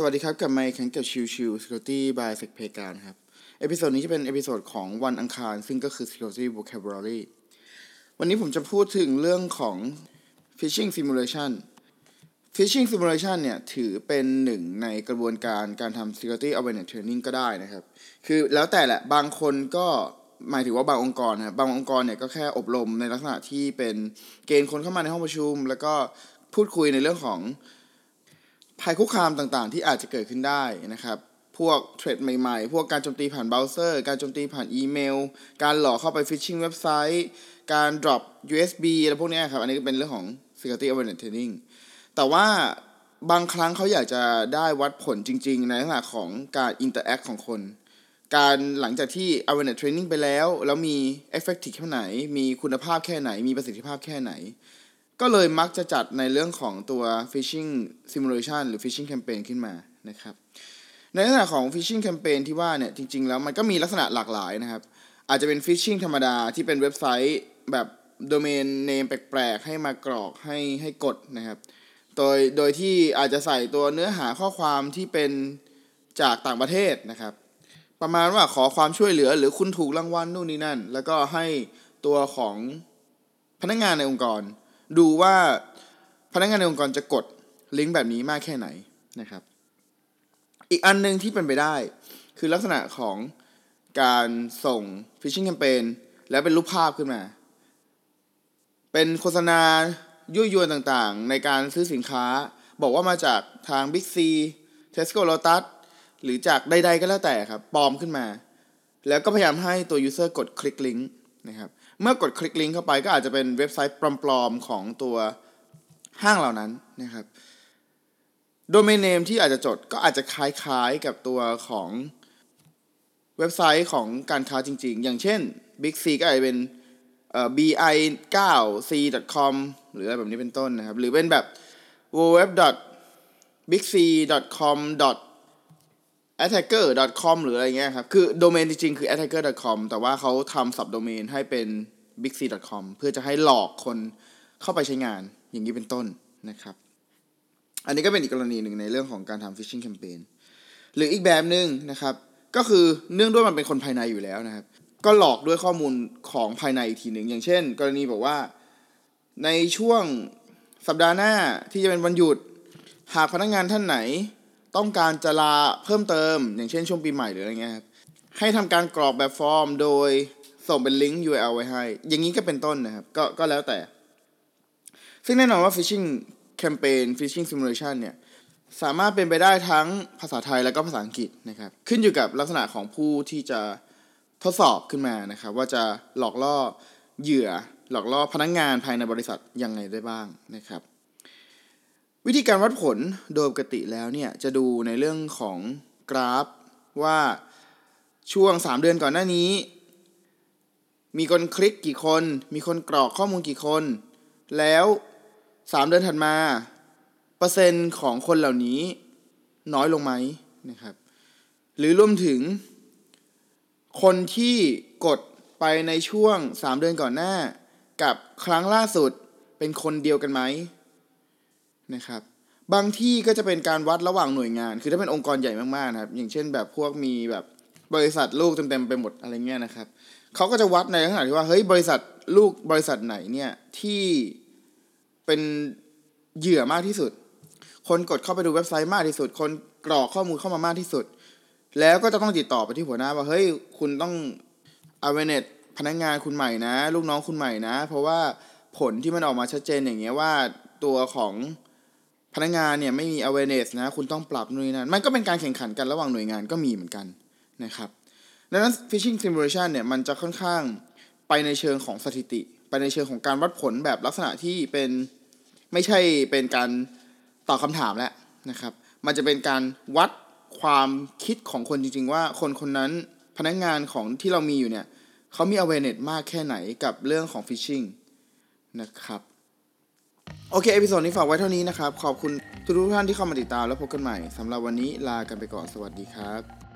สวัสดีครับกลับมาอีกครั้งกับชิวชิว Security by s e c p a y การครับ episode นี้จะเป็น episode ของวันอังคาร ซึ่งก็คือ Security Vocabulary วันนี้ผมจะพูดถึงเรื่องของ Phishing Simulation Phishing Simulation เนี่ยถือเป็นหนึ่งในกระบวนการการทำ Security Awareness Training ก็ได้นะครับ คือแล้วแต่แหละ บางคนก็หมายถึงว่าบางองค์กรนะบางองค์กรเนี่ยก็แค่อบรมในลักษณะที่เป็นเกณฑ์คนเข้ามาในห้องประชุม แล้วก็พูดคุยในเรื่องของ ภัยคุกคามต่างๆ ที่อาจจะเกิดขึ้นได้นะครับ พวกเทรดใหม่ๆ พวกการโจมตีผ่านเบราว์เซอร์ การโจมตีผ่านอีเมล การหลอกเข้าไปฟิชชิงเว็บไซต์ การ drop USB อะไรพวกนี้ครับ อันนี้ก็เป็นเรื่องของ security awareness training แต่ว่าบางครั้งเขาอยากจะได้วัดผลจริง ๆ ในลักษณะของการ interact ของคน การหลังจากที่ awareness training ไปแล้ว แล้วมี effective แค่ไหน มีคุณภาพแค่ไหน มีประสิทธิภาพแค่ไหน ก็เลยมักจะจัดในเรื่องของตัว phishing simulation หรือ phishing campaign ขึ้นมานะครับ ในลักษณะของ phishing campaign ที่ว่าเนี่ยจริง ๆ แล้วมันก็มีลักษณะหลากหลายนะครับ อาจจะเป็น phishing ธรรมดาที่เป็นเว็บไซต์แบบโดเมนเนมแปลก ๆ ให้มากรอกให้ให้กดนะครับ โดยโดยที่อาจจะใส่ตัวเนื้อหาข้อความที่เป็นจากต่างประเทศนะครับ ประมาณว่าขอความช่วยเหลือหรือคุณถูกรางวัลนู่นนี่นั่น แล้วก็ให้ตัวของพนักงานในองค์กร ดูว่าพนักงานในองค์กรจะกดลิงก์แบบนี้มากแค่ไหนนะครับ อีกอันหนึ่งที่เป็นไปได้ คือลักษณะของการส่งฟิชชิงแคมเปญแล้วเป็นรูปภาพขึ้นมา เป็นโฆษณายั่วยวนต่างๆ ในการซื้อสินค้า บอกว่ามาจากทาง Big C Tesco Lotus หรือจากใดๆก็แล้วแต่ครับปลอมขึ้นมา แล้วก็พยายามให้ตัว user กดคลิกลิงก์นะครับ เมื่อกดคลิกลิงก์เข้าไปก็อาจจะเป็นเว็บไซต์ปลอมๆของตัวห้างเหล่านั้นนะครับโดเมนเนมที่อาจจะจดก็อาจจะคล้ายๆกับตัวของเว็บไซต์ของการค้าจริงๆ อย่างเช่น Big C ก็อาจจะเป็น bi 9 c com หรืออะไรแบบนี้เป็นต้นนะครับ หรือเป็นแบบ www big c com attacker.com หรืออะไรเงี้ยครับ คือโดเมนจริงๆ คือ attacker.com แต่ว่าเขาทำสับโดเมนให้เป็น bigc.com เพื่อจะให้หลอกคนเข้าไปใช้งานอย่างนี้เป็นต้นนะครับ อันนี้ก็เป็นอีกกรณีหนึ่งในเรื่องของการทำ phishing campaign หรืออีกแบบหนึ่งนะครับ ก็คือเนื่องด้วยมันเป็นคนภายในอยู่แล้วนะครับ ก็หลอกด้วยข้อมูลของภายในอีกทีหนึ่งอย่างเช่น กรณีบอกว่าในช่วงสัปดาห์หน้าที่จะเป็นวันหยุด หากพนักงงานท่านไหนต้องการจะลาเพิ่มเติม อย่างเช่นช่วงปีใหม่หรืออะไรเงี้ยครับให้ทำการกรอกแบบฟอร์มโดย ส่งเป็นลิงก์ URL ไว้ให้ อย่างนี้ก็เป็นต้นนะครับ ก็ก็แล้วแต่ ซึ่งแน่นอนว่า phishing campaign phishing simulation เนี่ย สามารถเป็นไปได้ทั้งภาษาไทยและก็ภาษาอังกฤษนะครับ ขึ้นอยู่กับลักษณะของผู้ที่จะทดสอบขึ้นมานะครับ ว่าจะหลอกล่อเหยื่อ หลอกล่อพนักงงานภายในบริษัทยังไงได้บ้างนะครับ วิธีการวัดผลโดยปกติแล้วเนี่ย จะดูในเรื่องของกราฟว่าช่วง 3 เดือนก่อนหน้านี้ มีคนคลิกกี่คน มีคนกรอกข้อมูลกี่คน แล้ว 3 เดือนถัดมา เปอร์เซ็นต์ของคนเหล่านี้น้อยลงไหมนะครับ หรือรวมถึง คนที่กดไปในช่วง 3 เดือนก่อนหน้า กับครั้งล่าสุดเป็นคนเดียวกันไหมนะครับบางที่ก็จะเป็นการวัดระหว่างหน่วยงาน คือถ้าเป็นองค์กรใหญ่มากๆนะครับ อย่างเช่นแบบพวกมีแบบบริษัทลูกเต็มๆไปหมดอะไรเงี้ยนะครับ เขาก็จะวัดในลักษณะที่ว่าเฮ้ยบริษัทลูกบริษัทไหนเนี่ยที่เป็นเหยื่อมากที่สุด คนกดเข้าไปดูเว็บไซต์มากที่สุด คนกรอกข้อมูลเข้ามามากที่สุด แล้วก็จะต้องติดต่อไปที่หัวหน้าว่าเฮ้ยคุณต้องเอาเวเนตพนักงานคุณใหม่นะ ลูกน้องคุณใหม่นะ เพราะว่าผลที่มันออกมาชัดเจนอย่างเงี้ยว่าตัวของพนักงานเนี่ยไม่มี awareness นะ คุณต้องปรับนู่นนั่นมันก็เป็นการแข่งขันกันระหว่างหน่วยงานก็มีเหมือนกันนะครับ ดังนั้น phishing simulation เนี่ยมันจะค่อนข้างไปในเชิงของสถิติ ไปในเชิงของการวัดผลแบบลักษณะที่เป็นไม่ใช่เป็นการตอบคำถามแล้วนะครับ มันจะเป็นการวัดความคิดของคนจริง ๆ ว่าคนคนนั้นพนักงานของที่เรามีอยู่เนี่ยเขามี awareness มากแค่ไหนกับเรื่องของ phishing นะครับโอเค episode นี้ฝากไว้เท่านี้นะครับ ขอบคุณทุกท่านที่เข้ามาติดตามแล้วพบกันใหม่สำหรับวันนี้ลากันไปก่อนสวัสดีครับ